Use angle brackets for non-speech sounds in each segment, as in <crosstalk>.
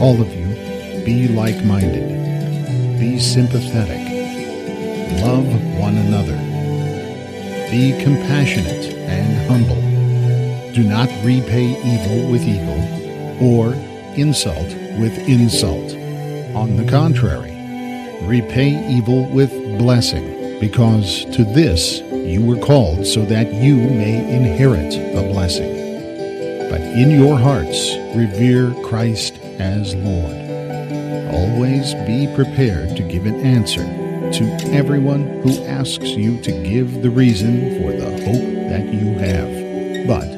All of you, be like minded, be sympathetic, love one another, be compassionate and humble. Do not repay evil with evil or insult with insult. On the contrary, repay evil with blessing, because to this you were called so that you may inherit a blessing. But in your hearts revere Christ as Lord. Always be prepared to give an answer to everyone who asks you to give the reason for the hope that you have. But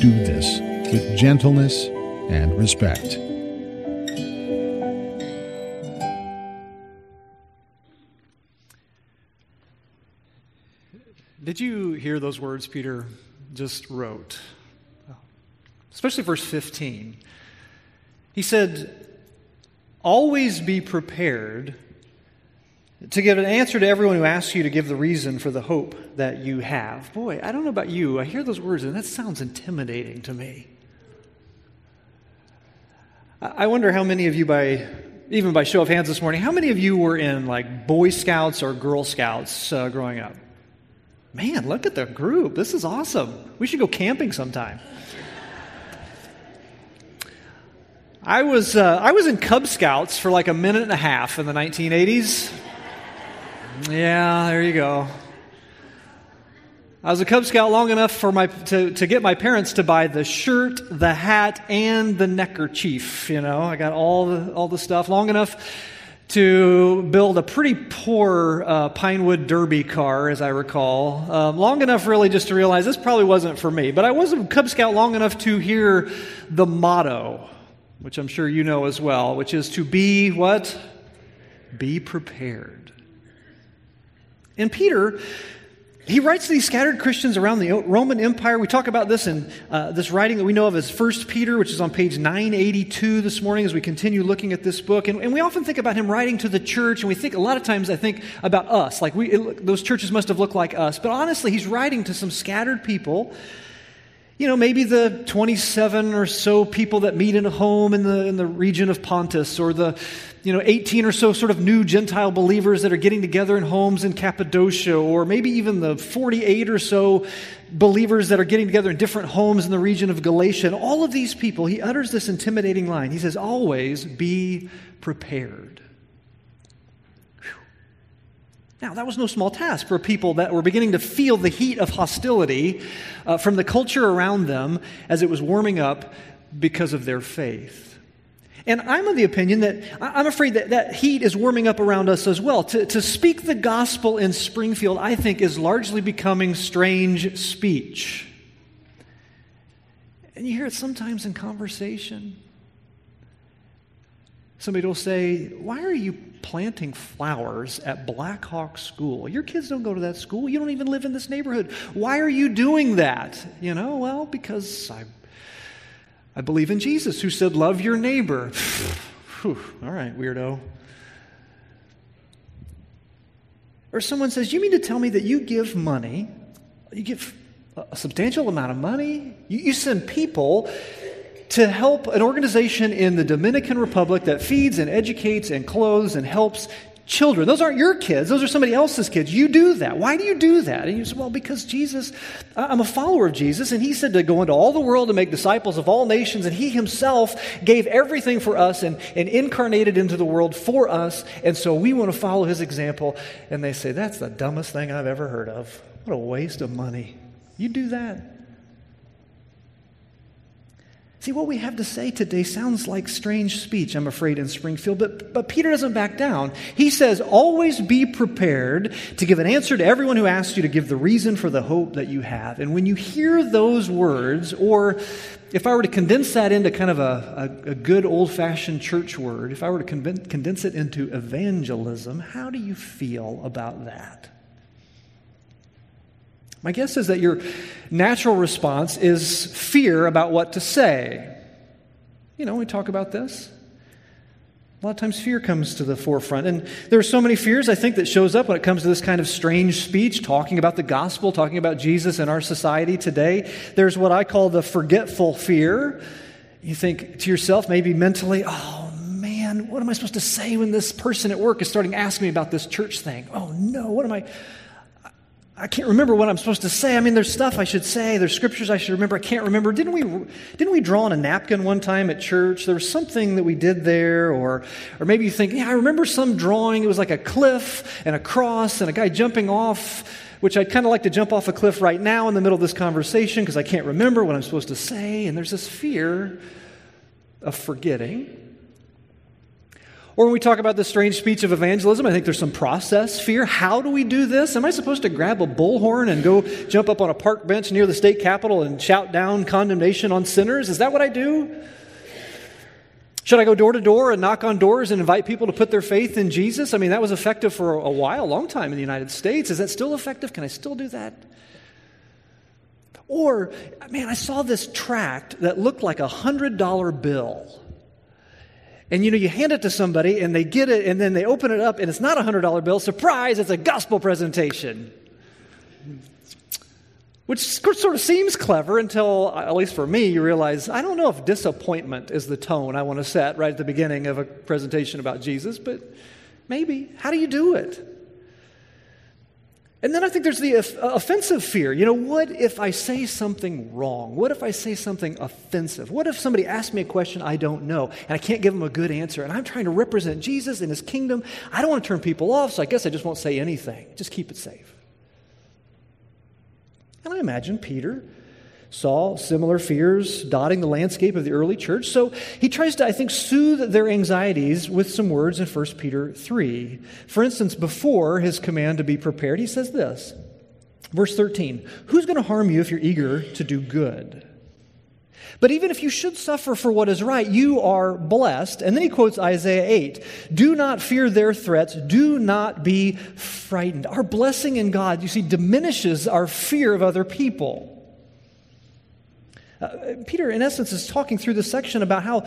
do this with gentleness and respect. Did you hear those words Peter just wrote? Especially verse 15. He said, Always be prepared to give an answer to everyone who asks you to give the reason for the hope that you have. Boy, I don't know about you. I hear those words and that sounds intimidating to me. I wonder how many of you, by even by show of hands this morning, how many of you were in like Boy Scouts or Girl Scouts uh, growing up? Man, look at the group. This is awesome. We should go camping sometime. I was, uh, I was in Cub Scouts for like a minute and a half in the 1980s. Yeah, there you go. I was a Cub Scout long enough for my, to, to get my parents to buy the shirt, the hat, and the neckerchief. You know, I got all the, all the stuff long enough to build a pretty poor uh, Pinewood Derby car, as I recall. Um, long enough, really, just to realize this probably wasn't for me. But I was a Cub Scout long enough to hear the motto, which I'm sure you know as well, which is to be what? Be prepared. And Peter, he writes to these scattered Christians around the Roman Empire. We talk about this in uh, this writing that we know of as 1 Peter, which is on page 982 this morning as we continue looking at this book. And, and, we often think about him writing to the church, and we think a lot of times I think about us, like we, it, those churches must have looked like us. But honestly, he's writing to some scattered people you know, maybe the 27 or so people that meet in a home in the, in the region of Pontus, or the, you know, 18 or so sort of new Gentile believers that are getting together in homes in Cappadocia, or maybe even the 48 or so believers that are getting together in different homes in the region of Galatia. And all of these people, he utters this intimidating line. He says, Always be prepared. Now, that was no small task for people that were beginning to feel the heat of hostility uh, from the culture around them as it was warming up because of their faith. And I'm of the opinion that I'm afraid that that heat is warming up around us as well. To, to speak the gospel in Springfield, I think, is largely becoming strange speech. And you hear it sometimes in conversation. Somebody will say, Why are you planting flowers at Black Hawk School? Your kids don't go to that school. You don't even live in this neighborhood. Why are you doing that? You know, well, because I, I believe in Jesus who said, Love your neighbor. <sighs> Whew, all right, weirdo. Or someone says, You mean to tell me that you give money, you give a substantial amount of money, you, you send people to help an organization in the Dominican Republic that feeds and educates and clothes and helps children. Those aren't your kids, those are somebody else's kids. You do that. Why do you do that? And you say, well, because Jesus, I'm a follower of Jesus, and he said to go into all the world and make disciples of all nations, and he himself gave everything for us and, and incarnated into the world for us, and so we want to follow his example. And they say, that's the dumbest thing I've ever heard of. What a waste of money. You do that. See, what we have to say today sounds like strange speech, I'm afraid, in Springfield, but, but Peter doesn't back down. He says, Always be prepared to give an answer to everyone who asks you to give the reason for the hope that you have. And when you hear those words, or if I were to condense that into kind of a, a, a good old fashioned church word, if I were to condense it into evangelism, how do you feel about that? My guess is that your natural response is fear about what to say. You know, we talk about this. A lot of times fear comes to the forefront. And there are so many fears, I think, that shows up when it comes to this kind of strange speech, talking about the gospel, talking about Jesus in our society today. There's what I call the forgetful fear. You think to yourself, maybe mentally, oh man, what am I supposed to say when this person at work is starting to ask me about this church thing? Oh no, what am I? I can't remember what I'm supposed to say. I mean, there's stuff I should say. There's scriptures I should remember. I can't remember. Didn't we, didn't we draw on a napkin one time at church? There was something that we did there. Or, or maybe you think, yeah, I remember some drawing. It was like a cliff and a cross and a guy jumping off, which I'd kind of like to jump off a cliff right now in the middle of this conversation because I can't remember what I'm supposed to say. And there's this fear of forgetting. Or when we talk about the strange speech of evangelism, I think there's some process fear. How do we do this? Am I supposed to grab a bullhorn and go jump up on a park bench near the state capitol and shout down condemnation on sinners? Is that what I do? Should I go door to door and knock on doors and invite people to put their faith in Jesus? I mean, that was effective for a while, a long time in the United States. Is that still effective? Can I still do that? Or, man, I saw this tract that looked like a $100 bill. And you know, you hand it to somebody and they get it and then they open it up and it's not a $100 bill. Surprise, it's a gospel presentation. Which sort of seems clever until, at least for me, you realize I don't know if disappointment is the tone I want to set right at the beginning of a presentation about Jesus, but maybe. How do you do it? And then I think there's the uh, offensive fear. You know, what if I say something wrong? What if I say something offensive? What if somebody asks me a question I don't know and I can't give them a good answer and I'm trying to represent Jesus and his kingdom? I don't want to turn people off, so I guess I just won't say anything. Just keep it safe. And I imagine Peter saw similar fears dotting the landscape of the early church. So he tries to, I think, soothe their anxieties with some words in 1 Peter 3. For instance, before his command to be prepared, he says this Verse 13 Who's going to harm you if you're eager to do good? But even if you should suffer for what is right, you are blessed. And then he quotes Isaiah 8 Do not fear their threats, do not be frightened. Our blessing in God, you see, diminishes our fear of other people. Uh, Peter, in essence, is talking through this section about how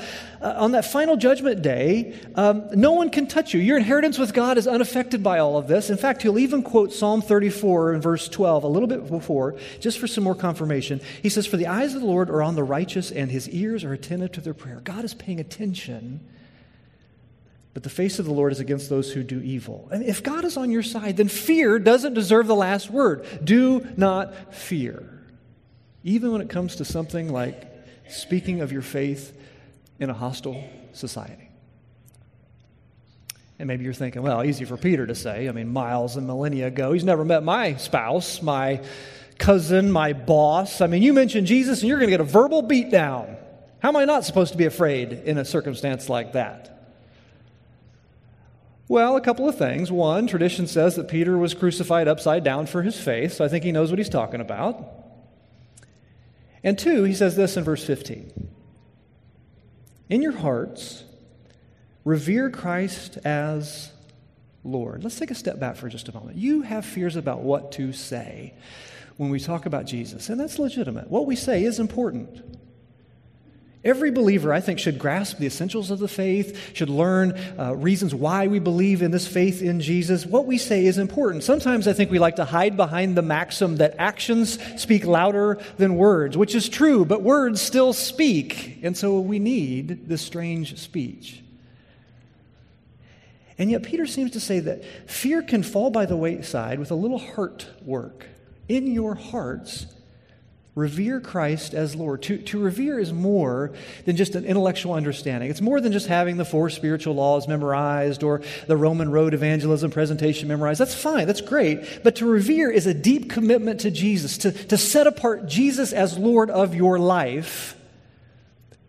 uh, on that final judgment day, um, no one can touch you. Your inheritance with God is unaffected by all of this. In fact, he'll even quote Psalm 34 in verse 12, a little bit before, just for some more confirmation. He says, For the eyes of the Lord are on the righteous, and his ears are attentive to their prayer. God is paying attention, but the face of the Lord is against those who do evil. And if God is on your side, then fear doesn't deserve the last word. Do not fear even when it comes to something like speaking of your faith in a hostile society. And maybe you're thinking, well, easy for Peter to say. I mean, miles and millennia ago, he's never met my spouse, my cousin, my boss. I mean, you mentioned Jesus and you're going to get a verbal beatdown. How am I not supposed to be afraid in a circumstance like that? Well, a couple of things. One, tradition says that Peter was crucified upside down for his faith, so I think he knows what he's talking about. And two, he says this in verse 15 In your hearts, revere Christ as Lord. Let's take a step back for just a moment. You have fears about what to say when we talk about Jesus, and that's legitimate. What we say is important. Every believer, I think, should grasp the essentials of the faith, should learn uh, reasons why we believe in this faith in Jesus. What we say is important. Sometimes I think we like to hide behind the maxim that actions speak louder than words, which is true, but words still speak. And so we need this strange speech. And yet, Peter seems to say that fear can fall by the wayside with a little heart work. In your hearts, Revere Christ as Lord. To, to revere is more than just an intellectual understanding. It's more than just having the four spiritual laws memorized or the Roman road evangelism presentation memorized. That's fine, that's great. But to revere is a deep commitment to Jesus, to, to set apart Jesus as Lord of your life.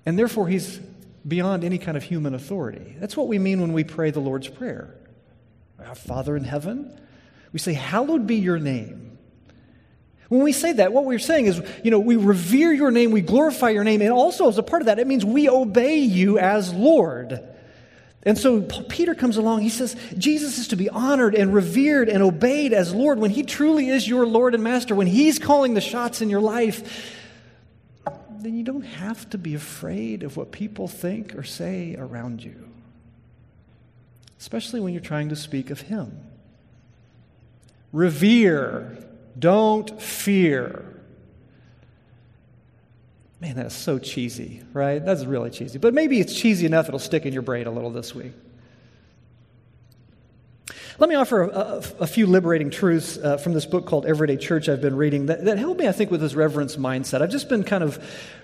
And therefore, he's beyond any kind of human authority. That's what we mean when we pray the Lord's Prayer. Our Father in heaven, we say, Hallowed be your name. When we say that, what we're saying is, you know, we revere your name, we glorify your name, and also as a part of that, it means we obey you as Lord. And so Peter comes along, he says, Jesus is to be honored and revered and obeyed as Lord when he truly is your Lord and Master, when he's calling the shots in your life. Then you don't have to be afraid of what people think or say around you, especially when you're trying to speak of him. Revere don't fear. Man, that's so cheesy, right? That's really cheesy. But maybe it's cheesy enough it'll stick in your brain a little this week. Let me offer a, a, a few liberating truths uh, from this book called Everyday Church I've been reading that, that help me, I think, with this reverence mindset. I've just been kind of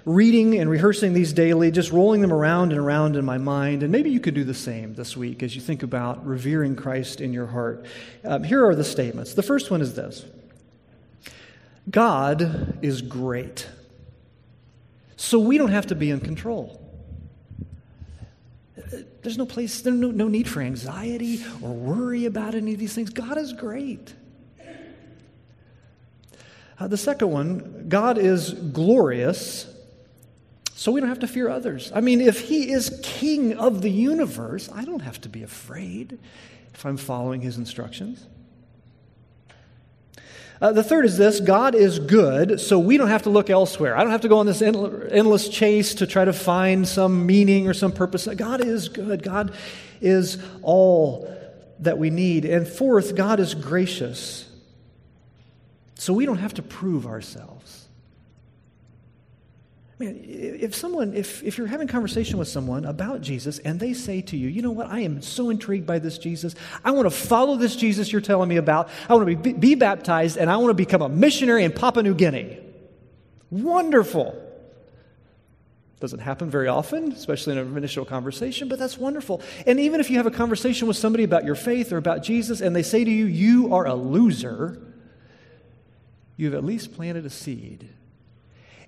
reading and rehearsing these daily, just rolling them around and around in my mind. And maybe you could do the same this week as you think about revering Christ in your heart. Um, here are the statements. The first one is this God is great, so we don't have to be in control. There's no place, there's no, no need for anxiety or worry about any of these things. God is great. Uh, the second one, God is glorious, so we don't have to fear others. I mean, if He is King of the universe, I don't have to be afraid if I'm following His instructions. Uh, the third is this God is good, so we don't have to look elsewhere. I don't have to go on this endless chase to try to find some meaning or some purpose. God is good. God is all that we need. And fourth, God is gracious, so we don't have to prove ourselves. Man, if someone, if, if you're having conversation with someone about Jesus and they say to you, you know what, I am so intrigued by this Jesus. I want to follow this Jesus you're telling me about. I want to be, be baptized and I want to become a missionary in Papua New Guinea. Wonderful. Doesn't happen very often, especially in an initial conversation, but that's wonderful. And even if you have a conversation with somebody about your faith or about Jesus and they say to you, you are a loser, you've at least planted a seed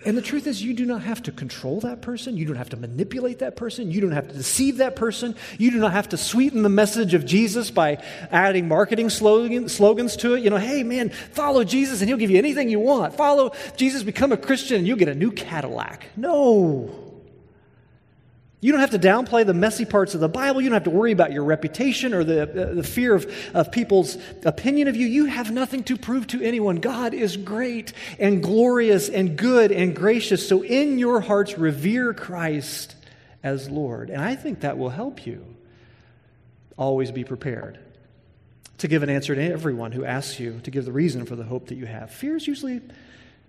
and the truth is, you do not have to control that person. You don't have to manipulate that person. You don't have to deceive that person. You do not have to sweeten the message of Jesus by adding marketing slogan, slogans to it. You know, hey, man, follow Jesus and he'll give you anything you want. Follow Jesus, become a Christian, and you'll get a new Cadillac. No. You don't have to downplay the messy parts of the Bible. You don't have to worry about your reputation or the, uh, the fear of, of people's opinion of you. You have nothing to prove to anyone. God is great and glorious and good and gracious. So, in your hearts, revere Christ as Lord. And I think that will help you always be prepared to give an answer to everyone who asks you to give the reason for the hope that you have. Fear is usually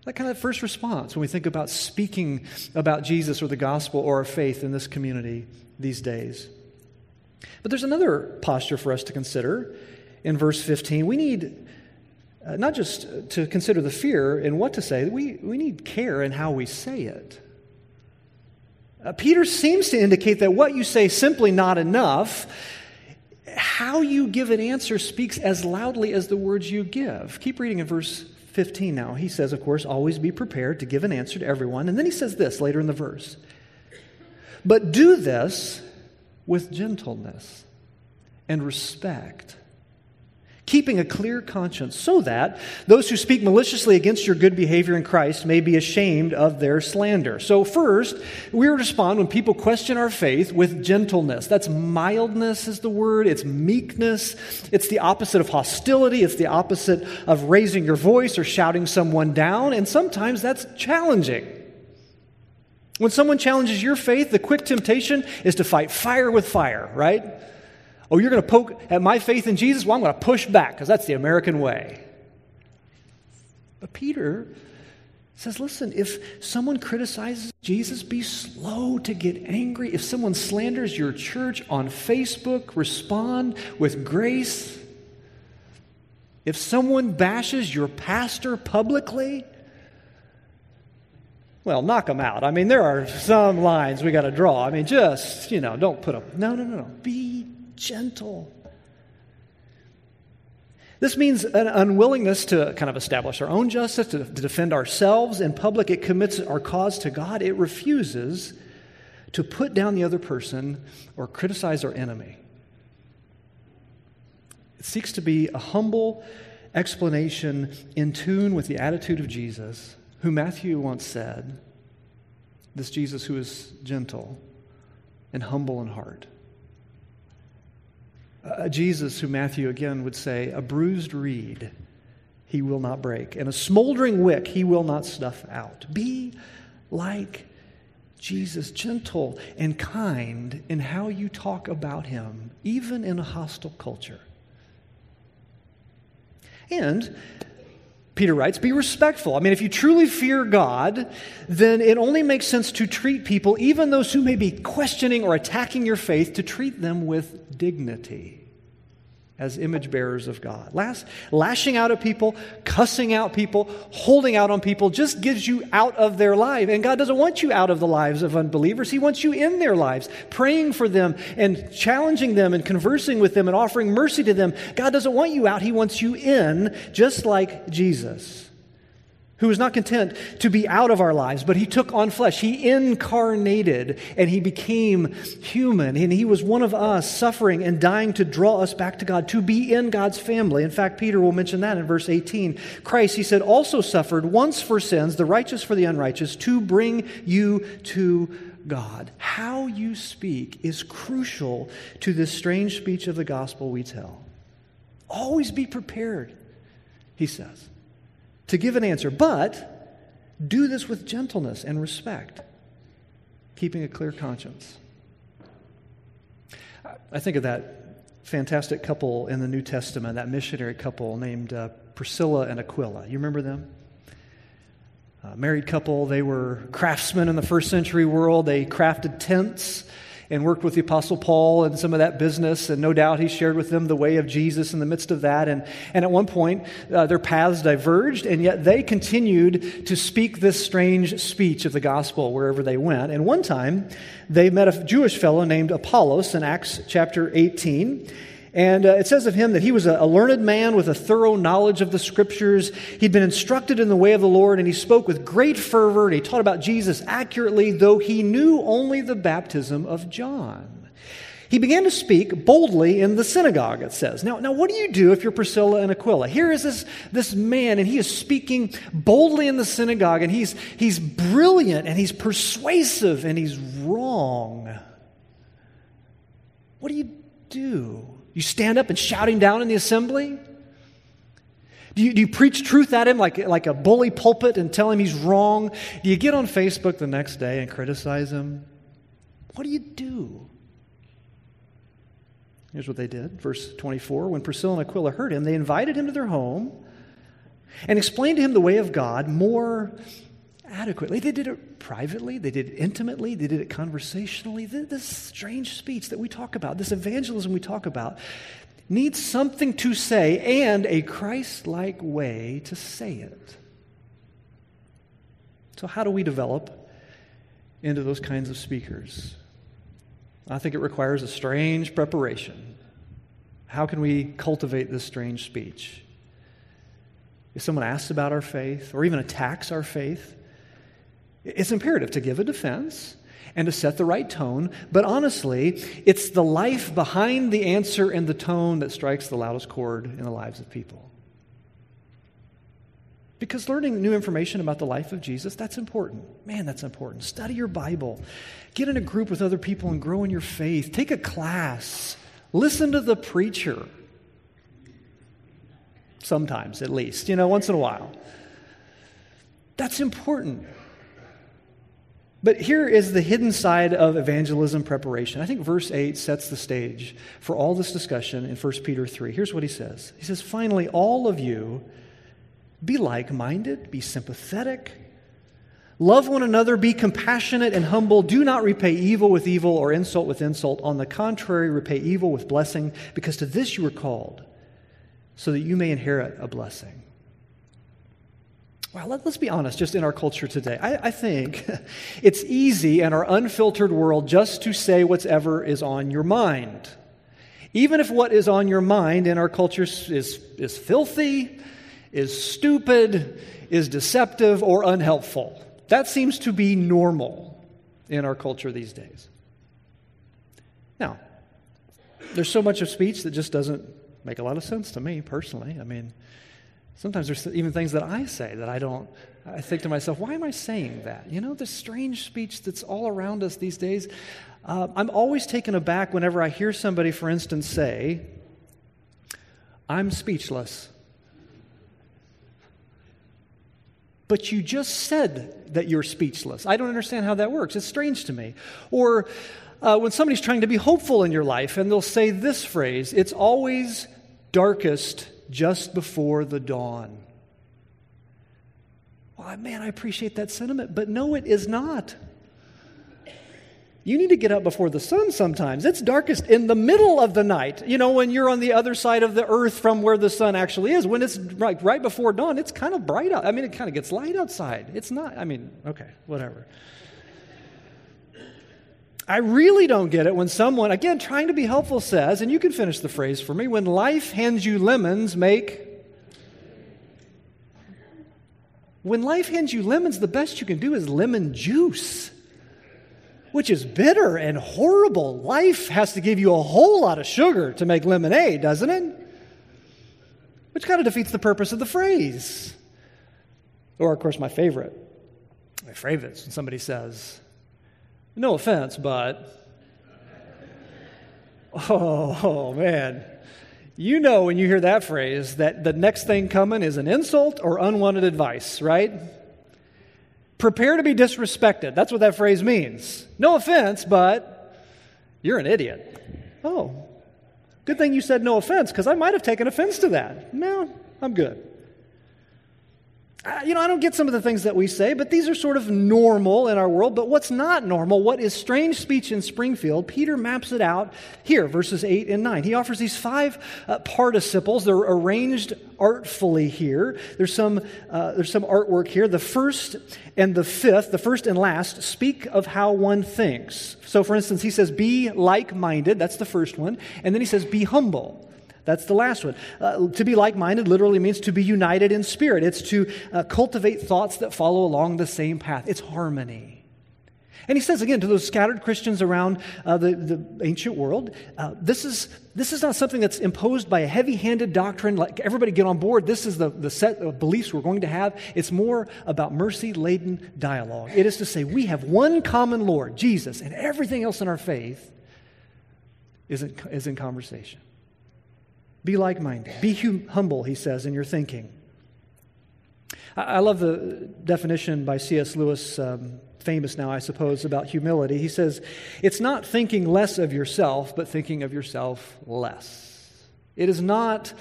that kind of first response when we think about speaking about Jesus or the gospel or our faith in this community these days. But there's another posture for us to consider in verse 15. We need uh, not just to consider the fear and what to say, we, we need care in how we say it. Uh, Peter seems to indicate that what you say simply not enough. How you give an answer speaks as loudly as the words you give. Keep reading in verse 15 now. He says, of course, always be prepared to give an answer to everyone. And then he says this later in the verse But do this with gentleness and respect keeping a clear conscience, so that those who speak maliciously against your good behavior in Christ may be ashamed of their slander. So, first, we respond when people question our faith with gentleness. That's mildness, is the word. It's meekness. It's the opposite of hostility. It's the opposite of raising your voice or shouting someone down. And sometimes that's challenging. When someone challenges your faith, the quick temptation is to fight fire with fire, right? Oh, you're going to poke at my faith in Jesus? Well, I'm going to push back because that's the American way. But Peter says, listen, if someone criticizes Jesus, be slow to get angry. If someone slanders your church on Facebook, respond with grace. If someone bashes your pastor publicly, well, knock them out. I mean, there are some lines we got to draw. I mean, just, you know, don't put them. No, no, no, no. Be gentle. This means an unwillingness to kind of establish our own justice, to, to, defend ourselves in public. It commits our cause to God. It refuses to put down the other person or criticize our enemy. It seeks to be a humble explanation in tune with the attitude of Jesus, who Matthew once said, this Jesus who is gentle and humble in heart. A Jesus who Matthew again would say, a bruised reed he will not break, and a smoldering wick he will not snuff out. Be like Jesus, gentle and kind in how you talk about him, even in a hostile culture. And Peter writes, be respectful. I mean, if you truly fear God, then it only makes sense to treat people, even those who may be questioning or attacking your faith, to treat them with dignity as image bearers of God. Last, lashing out at people, cussing out people, holding out on people just gives you out of their life. And God doesn't want you out of the lives of unbelievers. He wants you in their lives, praying for them and challenging them and conversing with them and offering mercy to them. God doesn't want you out. He wants you in, just like Jesus who was not content to be out of our lives, but he took on flesh. He incarnated and he became human. And he was one of us, suffering and dying to draw us back to God, to be in God's family. In fact, Peter will mention that in verse 18. Christ, he said, also suffered once for sins, the righteous for the unrighteous, to bring you to God. How you speak is crucial to this strange speech of the gospel we tell. Always be prepared, he says to give an answer, but do this with gentleness and respect, keeping a clear conscience. I think of that fantastic couple in the New Testament, that missionary couple named uh, Priscilla and Aquila. You remember them? Married couple, they were craftsmen in the first century world. They crafted tents and worked with the Apostle Paul and some of that business. And no doubt he shared with them the way of Jesus in the midst of that. And, and at one point, uh, their paths diverged, and yet they continued to speak this strange speech of the gospel wherever they went. And one time, they met a Jewish fellow named Apollos in Acts chapter 18. And uh, it says of him that he was a, a, learned man with a thorough knowledge of the scriptures. He'd been instructed in the way of the Lord, and he spoke with great fervor, and he taught about Jesus accurately, though he knew only the baptism of John. He began to speak boldly in the synagogue, it says. Now, now what do you do if you're Priscilla and Aquila? Here is this, this man, and he is speaking boldly in the synagogue, and he's, he's brilliant, and he's persuasive, and he's wrong. What do you do? You stand up and shout him down in the assembly? Do you, do you, preach truth at him like, like a bully pulpit and tell him he's wrong? Do you get on Facebook the next day and criticize him? What do you do? Here's what they did. Verse 24 When Priscilla and Aquila heard him, they invited him to their home and explained to him the way of God more adequately. They did it privately, they did it intimately, they did it conversationally. This strange speech that we talk about, this evangelism we talk about, needs something to say and a Christ like way to say it. So, how do we develop into those kinds of speakers? I think it requires a strange preparation. How can we cultivate this strange speech? If someone asks about our faith or even attacks our faith, it's imperative to give a defense and to set the right tone, but honestly, it's the life behind the answer and the tone that strikes the loudest chord in the lives of people. Because learning new information about the life of Jesus, that's important. Man, that's important. Study your Bible. Get in a group with other people and grow in your faith. Take a class. Listen to the preacher. Sometimes, at least, you know, once in a while. That's important. But here is the hidden side of evangelism preparation. I think verse 8 sets the stage for all this discussion in 1 Peter 3. Here's what he says He says, Finally, all of you be like minded, be sympathetic, love one another, be compassionate and humble. Do not repay evil with evil or insult with insult. On the contrary, repay evil with blessing, because to this you were called, so that you may inherit a blessing. Well, let, us be honest, just in our culture today. I, I think <laughs> it's easy in our unfiltered world just to say whatever is on your mind. Even if what is on your mind in our culture is, is filthy, is stupid, is deceptive, or unhelpful. That seems to be normal in our culture these days. Now, there's so much of speech that just doesn't make a lot of sense to me personally. I mean, Sometimes there's even things that I say that I don't, I think to myself, why am I saying that? You know, the strange speech that's all around us these days. Uh, I'm always taken aback whenever I hear somebody, for instance, say, I'm speechless. But you just said that you're speechless. I don't understand how that works. It's strange to me. Or uh, when somebody's trying to be hopeful in your life and they'll say this phrase, it's always darkest just before the dawn. Well, man, I appreciate that sentiment, but no, it is not. You need to get up before the sun sometimes. It's darkest in the middle of the night. You know, when you're on the other side of the earth from where the sun actually is. When it's right, right before dawn, it's kind of bright out. I mean, it kind of gets light outside. It's not, I mean, okay, whatever. I really don't get it when someone, again, trying to be helpful, says, and you can finish the phrase for me when life hands you lemons, make. When life hands you lemons, the best you can do is lemon juice which is bitter and horrible. Life has to give you a whole lot of sugar to make lemonade, doesn't it? Which kind of defeats the purpose of the phrase. Or, of course, my favorite. My favorite when somebody says, no offense, but. Oh, oh, man. You know when you hear that phrase that the next thing coming is an insult or unwanted advice, right? Prepare to be disrespected. That's what that phrase means. No offense, but you're an idiot. Oh, good thing you said no offense because I might have taken offense to that. No, I'm good. Uh, you know, I don't get some of the things that we say, but these are sort of normal in our world. But what's not normal, what is strange speech in Springfield, Peter maps it out here, verses 8 and 9. He offers these five uh, participles. They're arranged artfully here. There's some, uh, there's some artwork here. The first and the fifth, the first and last, speak of how one thinks. So, for instance, he says, be like minded. That's the first one. And then he says, be humble. That's the last one. Uh, to be like minded literally means to be united in spirit, it's to uh, cultivate thoughts that follow along the same path. It's harmony. And he says again to those scattered Christians around uh, the, the ancient world, uh, this, is, this is not something that's imposed by a heavy handed doctrine, like everybody get on board. This is the, the set of beliefs we're going to have. It's more about mercy laden dialogue. It is to say, we have one common Lord, Jesus, and everything else in our faith is in, is in conversation. Be like minded. Be hum- humble, he says, in your thinking. I, I love the definition by C.S. Lewis, um, famous now, I suppose, about humility. He says, It's not thinking less of yourself, but thinking of yourself less. It is not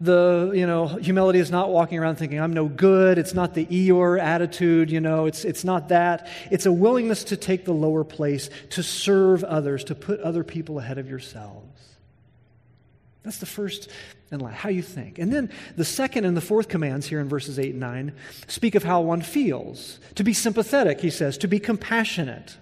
the, you know, humility is not walking around thinking, I'm no good. It's not the Eeyore attitude, you know, it's, it's not that. It's a willingness to take the lower place, to serve others, to put other people ahead of yourselves. That's the first and last, how you think. And then the second and the fourth commands here in verses 8 and 9 speak of how one feels. To be sympathetic, he says, to be compassionate.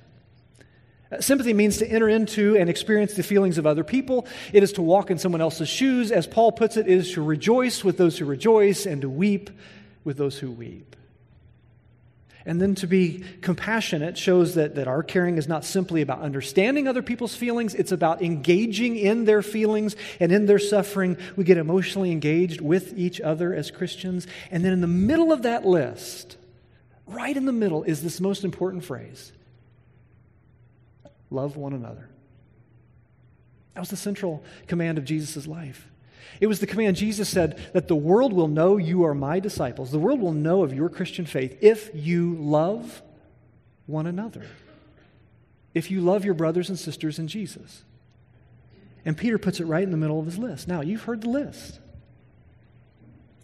Sympathy means to enter into and experience the feelings of other people. It is to walk in someone else's shoes. As Paul puts it, it is to rejoice with those who rejoice and to weep with those who weep. And then to be compassionate shows that, that our caring is not simply about understanding other people's feelings, it's about engaging in their feelings and in their suffering. We get emotionally engaged with each other as Christians. And then in the middle of that list, right in the middle, is this most important phrase love one another. That was the central command of Jesus' life. It was the command Jesus said that the world will know you are my disciples. The world will know of your Christian faith if you love one another, if you love your brothers and sisters in Jesus. And Peter puts it right in the middle of his list. Now, you've heard the list.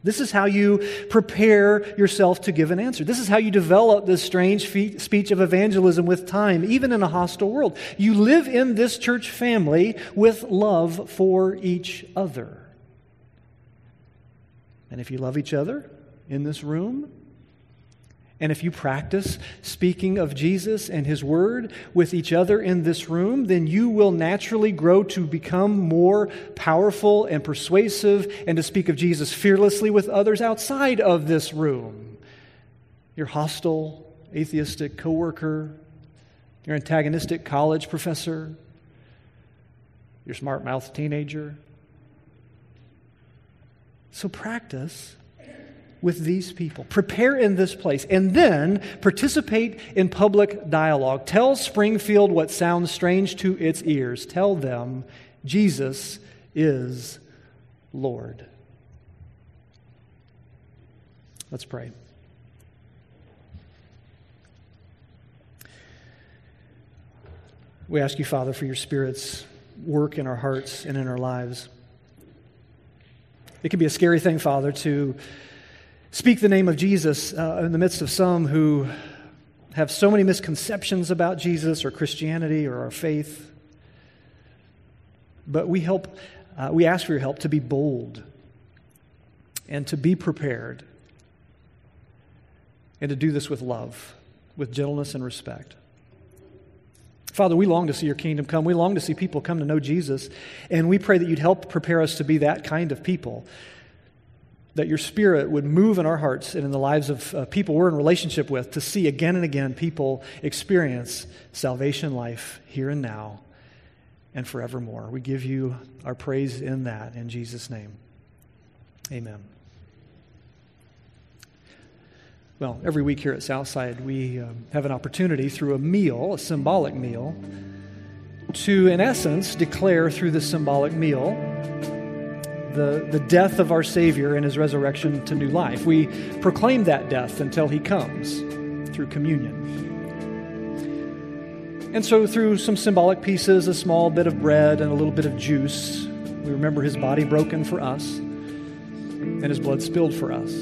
This is how you prepare yourself to give an answer. This is how you develop this strange fe- speech of evangelism with time, even in a hostile world. You live in this church family with love for each other. And if you love each other in this room, and if you practice speaking of Jesus and His Word with each other in this room, then you will naturally grow to become more powerful and persuasive and to speak of Jesus fearlessly with others outside of this room. Your hostile, atheistic coworker, your antagonistic college professor, your smart mouthed teenager, so practice with these people. Prepare in this place and then participate in public dialogue. Tell Springfield what sounds strange to its ears. Tell them Jesus is Lord. Let's pray. We ask you, Father, for your Spirit's work in our hearts and in our lives. It can be a scary thing, Father, to speak the name of Jesus uh, in the midst of some who have so many misconceptions about Jesus or Christianity or our faith. But we help, uh, we ask for your help to be bold and to be prepared and to do this with love, with gentleness and respect. Father, we long to see your kingdom come. We long to see people come to know Jesus. And we pray that you'd help prepare us to be that kind of people. That your spirit would move in our hearts and in the lives of uh, people we're in relationship with to see again and again people experience salvation life here and now and forevermore. We give you our praise in that in Jesus' name. Amen. Well, every week here at Southside, we um, have an opportunity through a meal, a symbolic meal, to, in essence, declare through the symbolic meal the, the death of our Savior and his resurrection to new life. We proclaim that death until he comes through communion. And so, through some symbolic pieces, a small bit of bread and a little bit of juice, we remember his body broken for us and his blood spilled for us.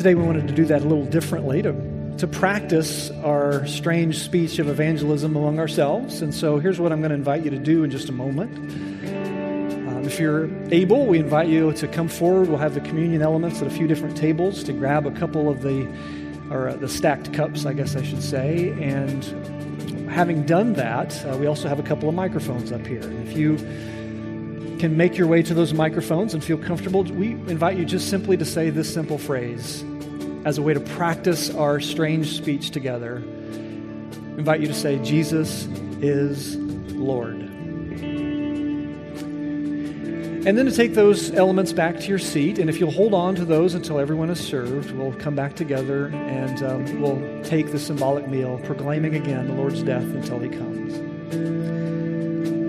Today we wanted to do that a little differently to, to practice our strange speech of evangelism among ourselves. And so here's what I'm going to invite you to do in just a moment. Um, if you're able, we invite you to come forward. We'll have the communion elements at a few different tables to grab a couple of the, or uh, the stacked cups, I guess I should say. And having done that, uh, we also have a couple of microphones up here. If you can make your way to those microphones and feel comfortable, we invite you just simply to say this simple phrase as a way to practice our strange speech together. I invite you to say, Jesus is Lord. And then to take those elements back to your seat. And if you'll hold on to those until everyone is served, we'll come back together and um, we'll take the symbolic meal, proclaiming again the Lord's death until he comes.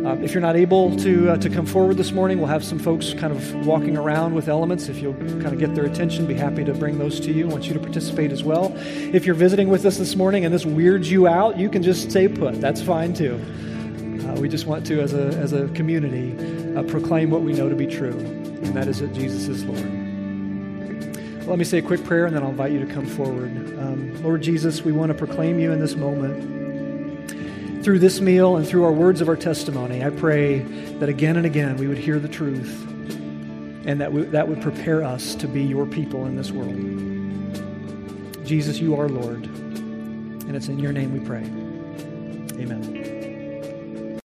Um, if you're not able to, uh, to come forward this morning, we'll have some folks kind of walking around with elements. If you'll kind of get their attention, be happy to bring those to you. I want you to participate as well. If you're visiting with us this morning and this weirds you out, you can just stay put. That's fine too. Uh, we just want to, as a, as a community, uh, proclaim what we know to be true, and that is that Jesus is Lord. Let me say a quick prayer, and then I'll invite you to come forward. Um, Lord Jesus, we want to proclaim you in this moment through this meal and through our words of our testimony, I pray that again and again we would hear the truth and that we, that would prepare us to be your people in this world. Jesus, you are Lord, and it's in your name we pray. Amen.